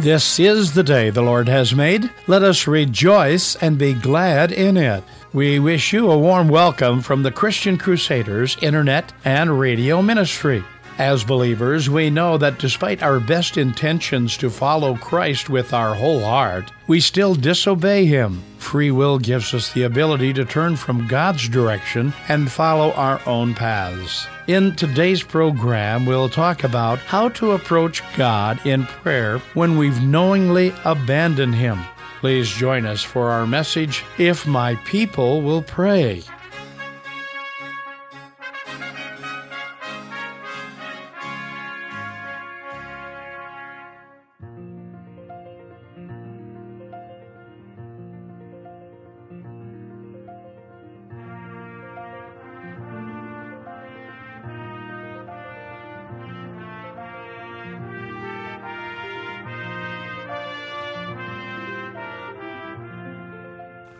This is the day the Lord has made. Let us rejoice and be glad in it. We wish you a warm welcome from the Christian Crusaders Internet and Radio Ministry. As believers, we know that despite our best intentions to follow Christ with our whole heart, we still disobey Him. Free will gives us the ability to turn from God's direction and follow our own paths. In today's program, we'll talk about how to approach God in prayer when we've knowingly abandoned Him. Please join us for our message, If My People Will Pray.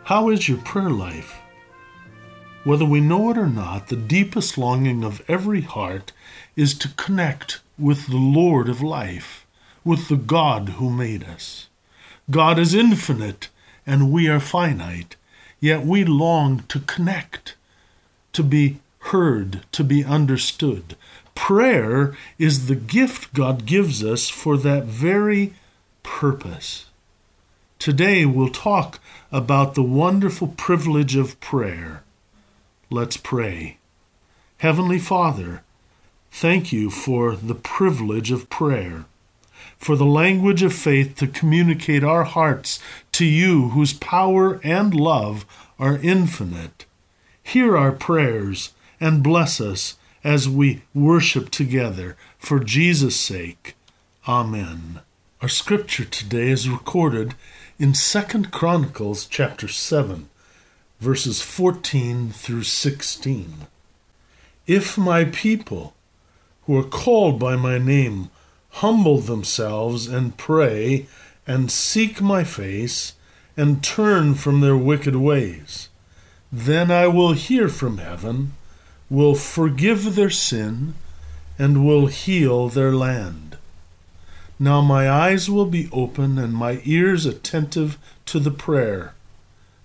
How is your prayer life? Whether we know it or not, the deepest longing of every heart is to connect with the Lord of life, with the God who made us. God is infinite and we are finite, yet we long to connect, to be heard, to be understood. Prayer is the gift God gives us for that very purpose. Today we'll talk about the wonderful privilege of prayer. Let's pray. Heavenly Father, thank you for the privilege of prayer, for the language of faith to communicate our hearts to you, whose power and love are infinite. Hear our prayers and bless us as we worship together for Jesus' sake. Amen. Our scripture today is recorded in Second Chronicles chapter 7, verses 14 through 16. If my people, who are called by my name, humble themselves and pray and seek my face and turn from their wicked ways, then I will hear from heaven, will forgive their sin, and will heal their land. Now my eyes will be open and my ears attentive to the prayer.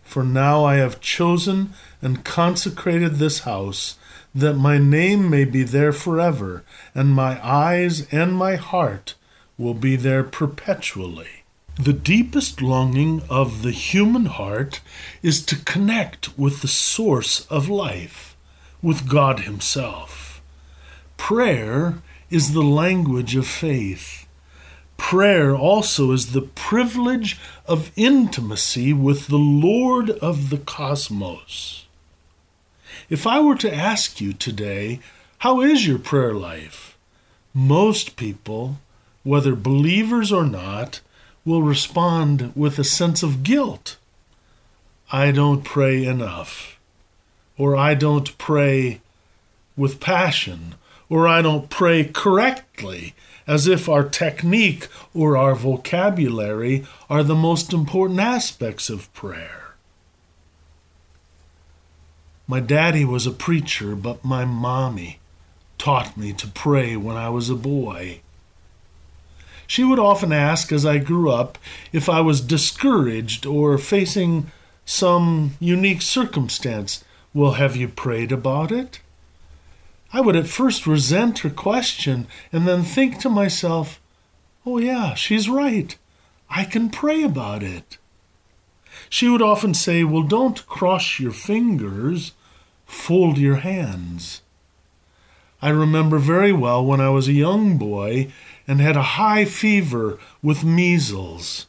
For now I have chosen and consecrated this house, that my name may be there forever, and my eyes and my heart will be there perpetually. The deepest longing of the human heart is to connect with the source of life, with God Himself. Prayer is the language of faith. Prayer also is the privilege of intimacy with the Lord of the cosmos. If I were to ask you today, how is your prayer life? Most people, whether believers or not, will respond with a sense of guilt. I don't pray enough, or I don't pray with passion, or I don't pray correctly as if our technique or our vocabulary are the most important aspects of prayer. My daddy was a preacher, but my mommy taught me to pray when I was a boy. She would often ask as I grew up if I was discouraged or facing some unique circumstance. Well, have you prayed about it? I would at first resent her question and then think to myself, oh, yeah, she's right. I can pray about it. She would often say, well, don't cross your fingers, fold your hands. I remember very well when I was a young boy and had a high fever with measles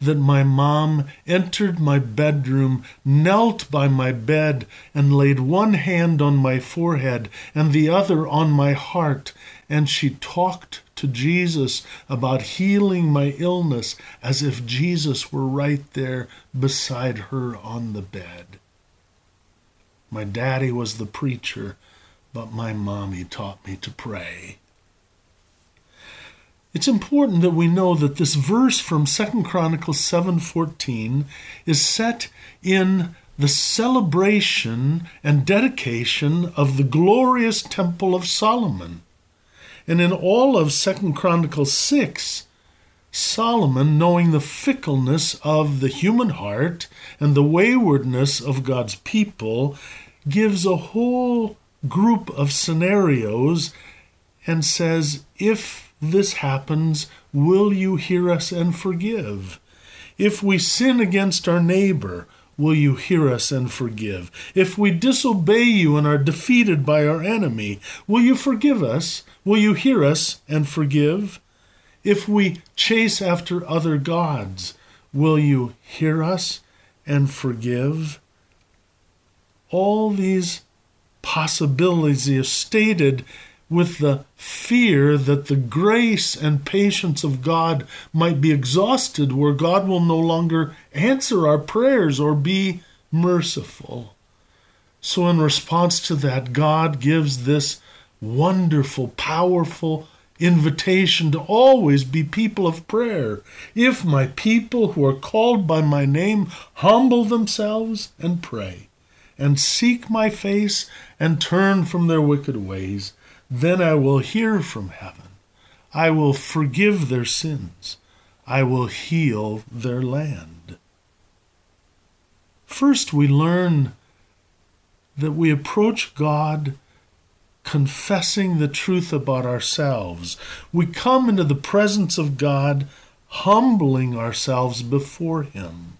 that my mom entered my bedroom, knelt by my bed, and laid one hand on my forehead and the other on my heart, and she talked to Jesus about healing my illness as if Jesus were right there beside her on the bed. My daddy was the preacher, but my mommy taught me to pray. It's important that we know that this verse from 2 Chronicles 7:14 is set in the celebration and dedication of the glorious temple of Solomon. And in all of 2 Chronicles 6, Solomon, knowing the fickleness of the human heart and the waywardness of God's people, gives a whole group of scenarios and says, If this happens, will you hear us and forgive? If we sin against our neighbor, will you hear us and forgive? If we disobey you and are defeated by our enemy, will you forgive us? Will you hear us and forgive? If we chase after other gods, will you hear us and forgive? All these possibilities are stated with the fear that the grace and patience of God might be exhausted, where God will no longer answer our prayers or be merciful. So, in response to that, God gives this wonderful, powerful invitation to always be people of prayer. If my people who are called by my name humble themselves and pray, and seek my face and turn from their wicked ways, then I will hear from heaven. I will forgive their sins. I will heal their land. First, we learn that we approach God confessing the truth about ourselves. We come into the presence of God humbling ourselves before Him.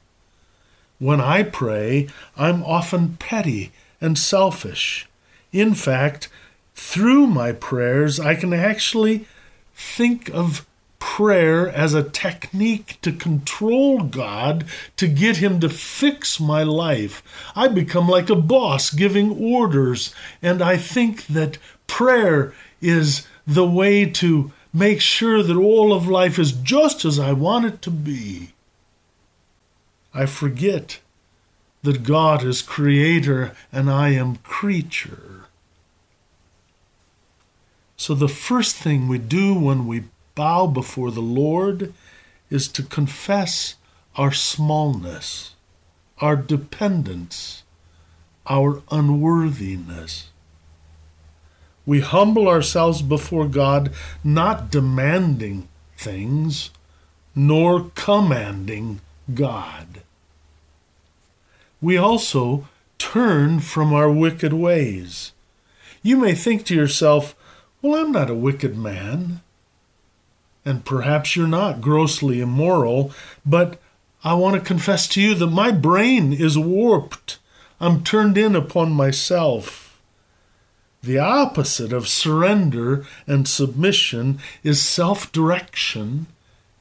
When I pray, I'm often petty and selfish. In fact, through my prayers, I can actually think of prayer as a technique to control God, to get Him to fix my life. I become like a boss giving orders, and I think that prayer is the way to make sure that all of life is just as I want it to be. I forget that God is creator and I am creature. So, the first thing we do when we bow before the Lord is to confess our smallness, our dependence, our unworthiness. We humble ourselves before God, not demanding things, nor commanding God. We also turn from our wicked ways. You may think to yourself, well, I'm not a wicked man. And perhaps you're not grossly immoral, but I want to confess to you that my brain is warped. I'm turned in upon myself. The opposite of surrender and submission is self direction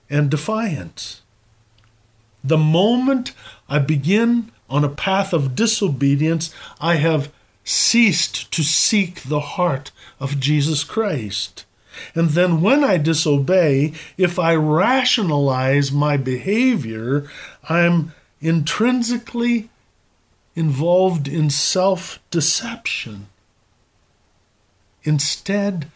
and defiance. The moment I begin on a path of disobedience, I have ceased to seek the heart of Jesus Christ. And then when I disobey, if I rationalize my behavior, I'm intrinsically involved in self deception. Instead,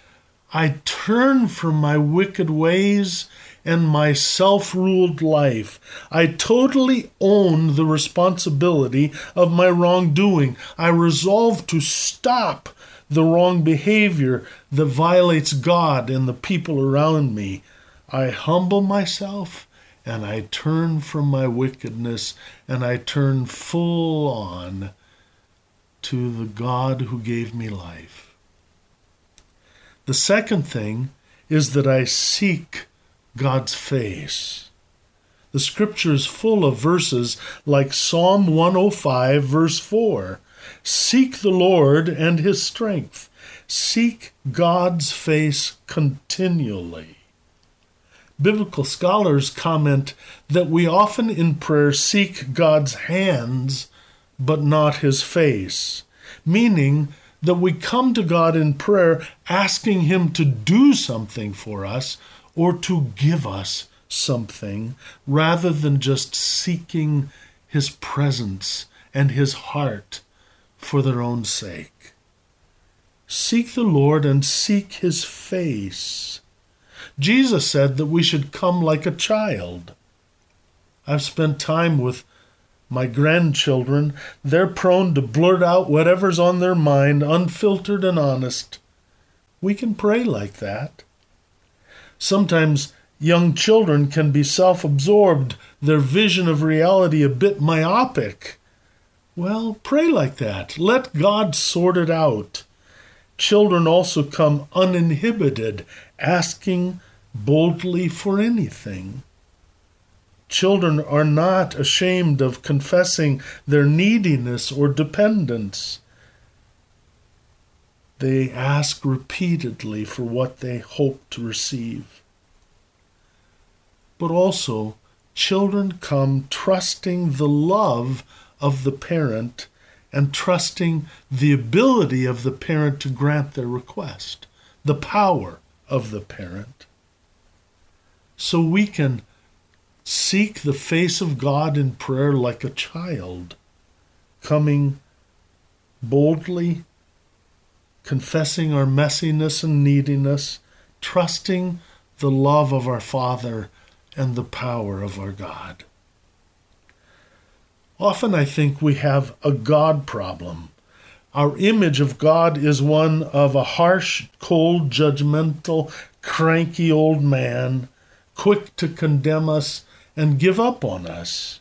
I turn from my wicked ways and my self ruled life. I totally own the responsibility of my wrongdoing. I resolve to stop the wrong behavior that violates God and the people around me. I humble myself and I turn from my wickedness and I turn full on to the God who gave me life. The second thing is that I seek God's face. The scripture is full of verses like Psalm 105, verse 4 Seek the Lord and his strength, seek God's face continually. Biblical scholars comment that we often in prayer seek God's hands, but not his face, meaning that we come to God in prayer asking him to do something for us or to give us something rather than just seeking his presence and his heart for their own sake. Seek the Lord and seek his face. Jesus said that we should come like a child. I've spent time with my grandchildren. They're prone to blurt out whatever's on their mind, unfiltered and honest. We can pray like that. Sometimes Young children can be self absorbed, their vision of reality a bit myopic. Well, pray like that. Let God sort it out. Children also come uninhibited, asking boldly for anything. Children are not ashamed of confessing their neediness or dependence. They ask repeatedly for what they hope to receive. But also, children come trusting the love of the parent and trusting the ability of the parent to grant their request, the power of the parent. So we can seek the face of God in prayer like a child, coming boldly, confessing our messiness and neediness, trusting the love of our Father and the power of our God. Often I think we have a God problem. Our image of God is one of a harsh, cold, judgmental, cranky old man, quick to condemn us and give up on us.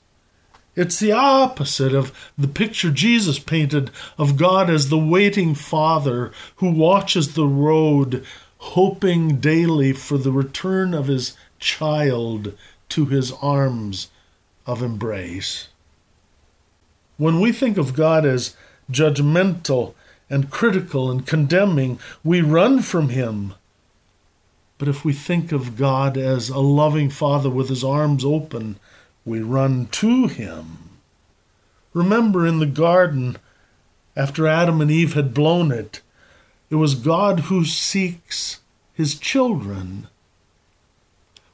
It's the opposite of the picture Jesus painted of God as the waiting Father who watches the road, hoping daily for the return of his child to his arms of embrace. When we think of God as judgmental and critical and condemning, we run from him. But if we think of God as a loving Father with his arms open, we run to him. Remember in the garden, after Adam and Eve had blown it, it was God who seeks his children.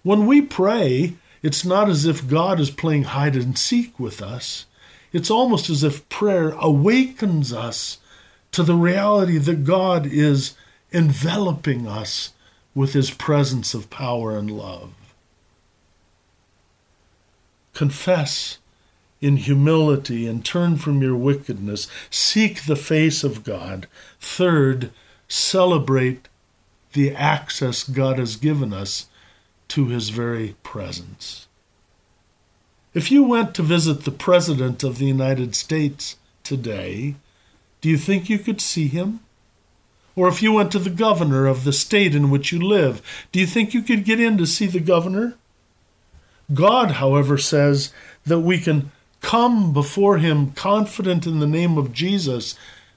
When we pray, it's not as if God is playing hide and seek with us. It's almost as if prayer awakens us to the reality that God is enveloping us with his presence of power and love. Confess in humility and turn from your wickedness. Seek the face of God. Third, celebrate the access God has given us to his very presence. If you went to visit the President of the United States today, do you think you could see him? Or if you went to the governor of the state in which you live, do you think you could get in to see the governor? God, however, says that we can come before him confident in the name of Jesus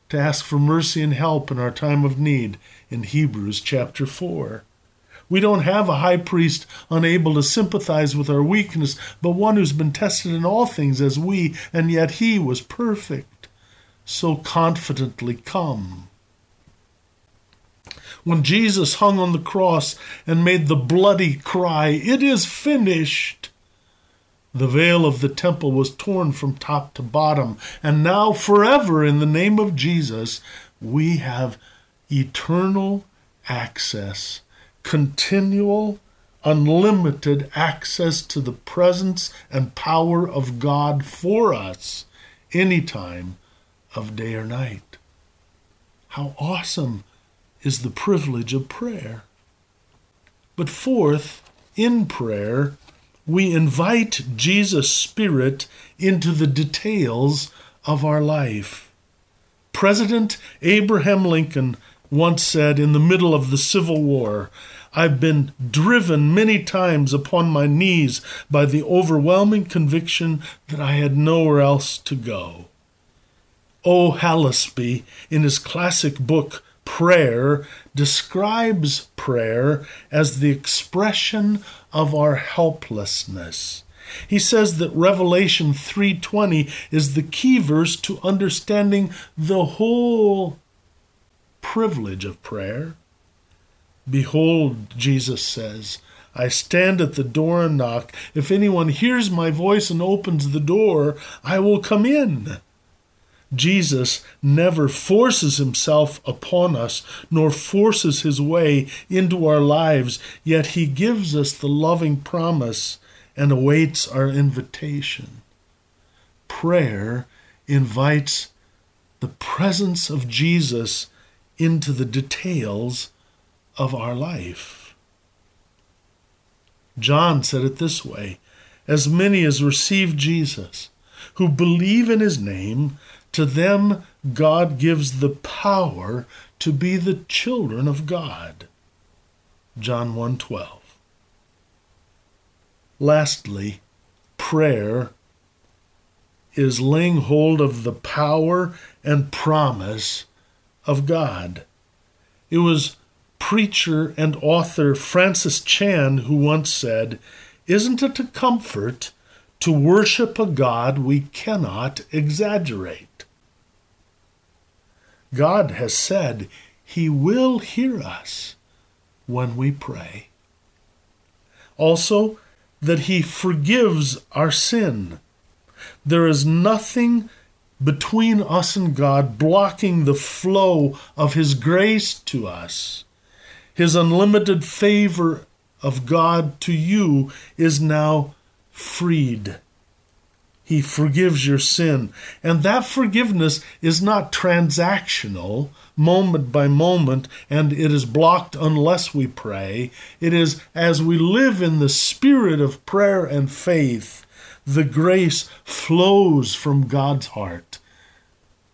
to ask for mercy and help in our time of need in Hebrews chapter 4. We don't have a high priest unable to sympathize with our weakness, but one who's been tested in all things as we, and yet he was perfect. So confidently come. When Jesus hung on the cross and made the bloody cry, It is finished! The veil of the temple was torn from top to bottom, and now, forever, in the name of Jesus, we have eternal access continual, unlimited access to the presence and power of God for us any time of day or night. How awesome is the privilege of prayer! But fourth, in prayer, we invite Jesus' Spirit into the details of our life. President Abraham Lincoln once said in the middle of the Civil War, I've been driven many times upon my knees by the overwhelming conviction that I had nowhere else to go. O. Hallesby, in his classic book Prayer, describes prayer as the expression of our helplessness. He says that Revelation 3:20 is the key verse to understanding the whole privilege of prayer. Behold, Jesus says, I stand at the door and knock. If anyone hears my voice and opens the door, I will come in. Jesus never forces himself upon us, nor forces his way into our lives, yet he gives us the loving promise and awaits our invitation. Prayer invites the presence of Jesus into the details of our life. John said it this way As many as receive Jesus, who believe in his name, to them God gives the power to be the children of God. John 1:12. Lastly, prayer is laying hold of the power and promise of God. It was preacher and author Francis Chan who once said, Isn't it a comfort to worship a God we cannot exaggerate? God has said He will hear us when we pray. Also, that He forgives our sin. There is nothing between us and God blocking the flow of His grace to us. His unlimited favor of God to you is now freed. He forgives your sin. And that forgiveness is not transactional, moment by moment, and it is blocked unless we pray. It is as we live in the spirit of prayer and faith, the grace flows from God's heart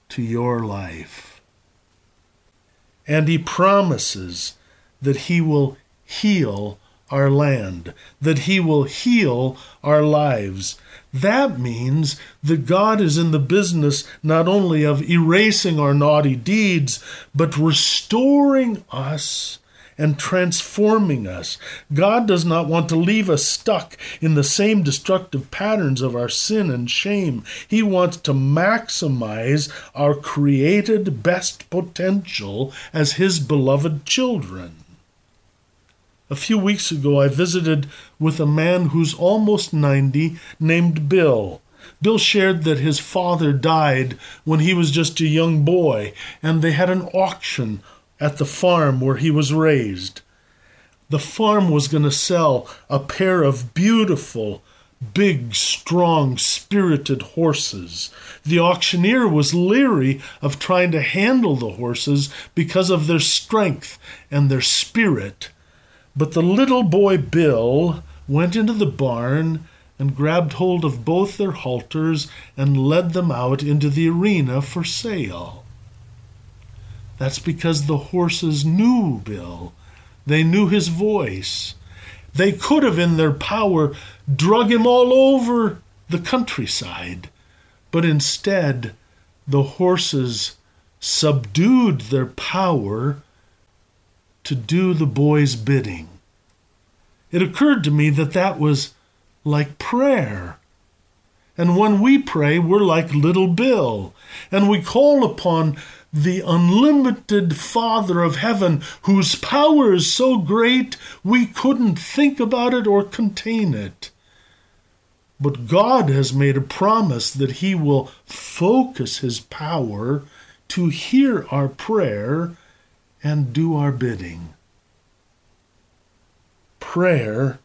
to your life. And He promises that He will heal our land, that He will heal our lives. That means that God is in the business not only of erasing our naughty deeds, but restoring us and transforming us. God does not want to leave us stuck in the same destructive patterns of our sin and shame. He wants to maximize our created best potential as His beloved children. A few weeks ago, I visited with a man who's almost 90 named Bill. Bill shared that his father died when he was just a young boy, and they had an auction at the farm where he was raised. The farm was going to sell a pair of beautiful, big, strong, spirited horses. The auctioneer was leery of trying to handle the horses because of their strength and their spirit. But the little boy Bill went into the barn and grabbed hold of both their halters and led them out into the arena for sale. That's because the horses knew Bill. They knew his voice. They could have, in their power, drug him all over the countryside. But instead, the horses subdued their power to do the boy's bidding. It occurred to me that that was like prayer. And when we pray, we're like little Bill, and we call upon the unlimited Father of heaven, whose power is so great we couldn't think about it or contain it. But God has made a promise that He will focus His power to hear our prayer and do our bidding. Prayer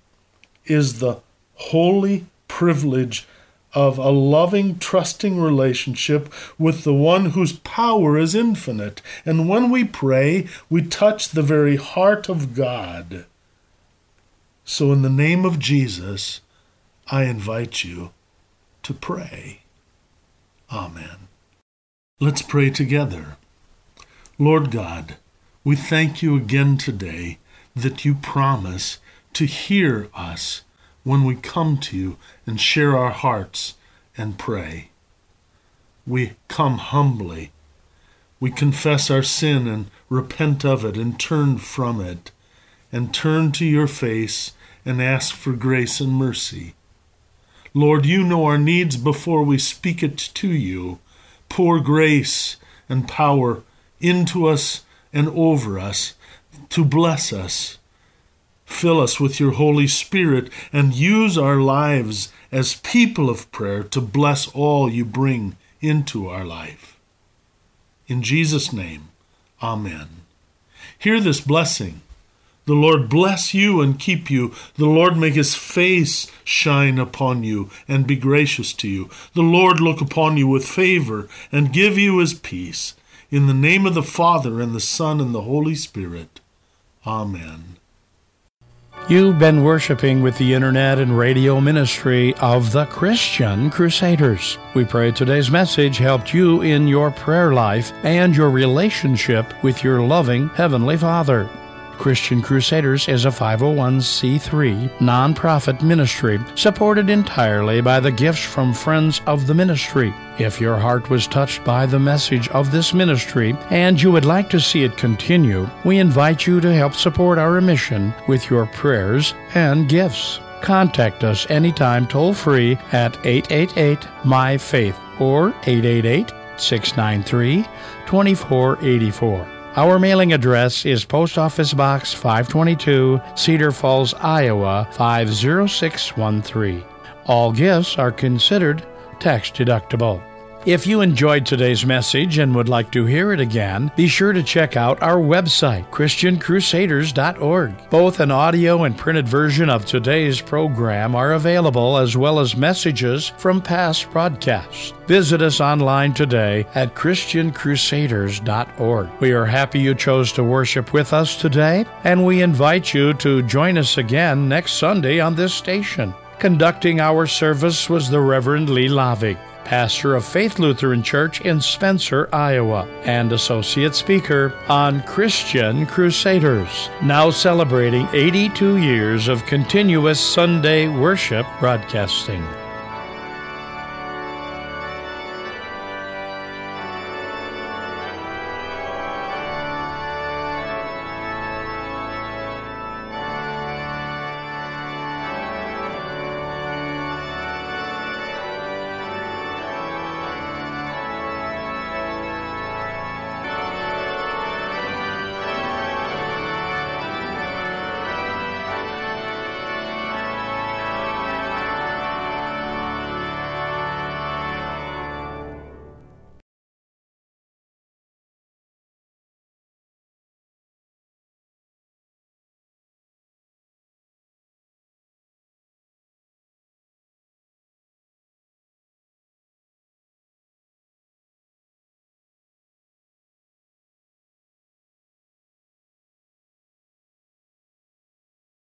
is the holy privilege of a loving, trusting relationship with the one whose power is infinite. And when we pray, we touch the very heart of God. So, in the name of Jesus, I invite you to pray. Amen. Let's pray together. Lord God, we thank you again today that you promise to hear us when we come to you and share our hearts and pray. We come humbly. We confess our sin and repent of it and turn from it and turn to your face and ask for grace and mercy. Lord, you know our needs before we speak it to you. Pour grace and power into us and over us to bless us. Fill us with your Holy Spirit and use our lives as people of prayer to bless all you bring into our life. In Jesus' name, Amen. Hear this blessing. The Lord bless you and keep you. The Lord make his face shine upon you and be gracious to you. The Lord look upon you with favor and give you his peace. In the name of the Father, and the Son, and the Holy Spirit. Amen. You've been worshiping with the internet and radio ministry of the Christian Crusaders. We pray today's message helped you in your prayer life and your relationship with your loving Heavenly Father. Christian Crusaders is a 501c3 nonprofit ministry supported entirely by the gifts from friends of the ministry. If your heart was touched by the message of this ministry and you would like to see it continue, we invite you to help support our mission with your prayers and gifts. Contact us anytime toll free at 888 My Faith or 888 693 2484. Our mailing address is Post Office Box 522, Cedar Falls, Iowa 50613. All gifts are considered tax deductible. If you enjoyed today's message and would like to hear it again, be sure to check out our website, ChristianCrusaders.org. Both an audio and printed version of today's program are available, as well as messages from past broadcasts. Visit us online today at ChristianCrusaders.org. We are happy you chose to worship with us today, and we invite you to join us again next Sunday on this station. Conducting our service was the Reverend Lee Laaveg pastor of Faith Lutheran Church in Spencer, Iowa, and associate speaker on Christian Crusaders, now celebrating 82 years of continuous Sunday worship broadcasting.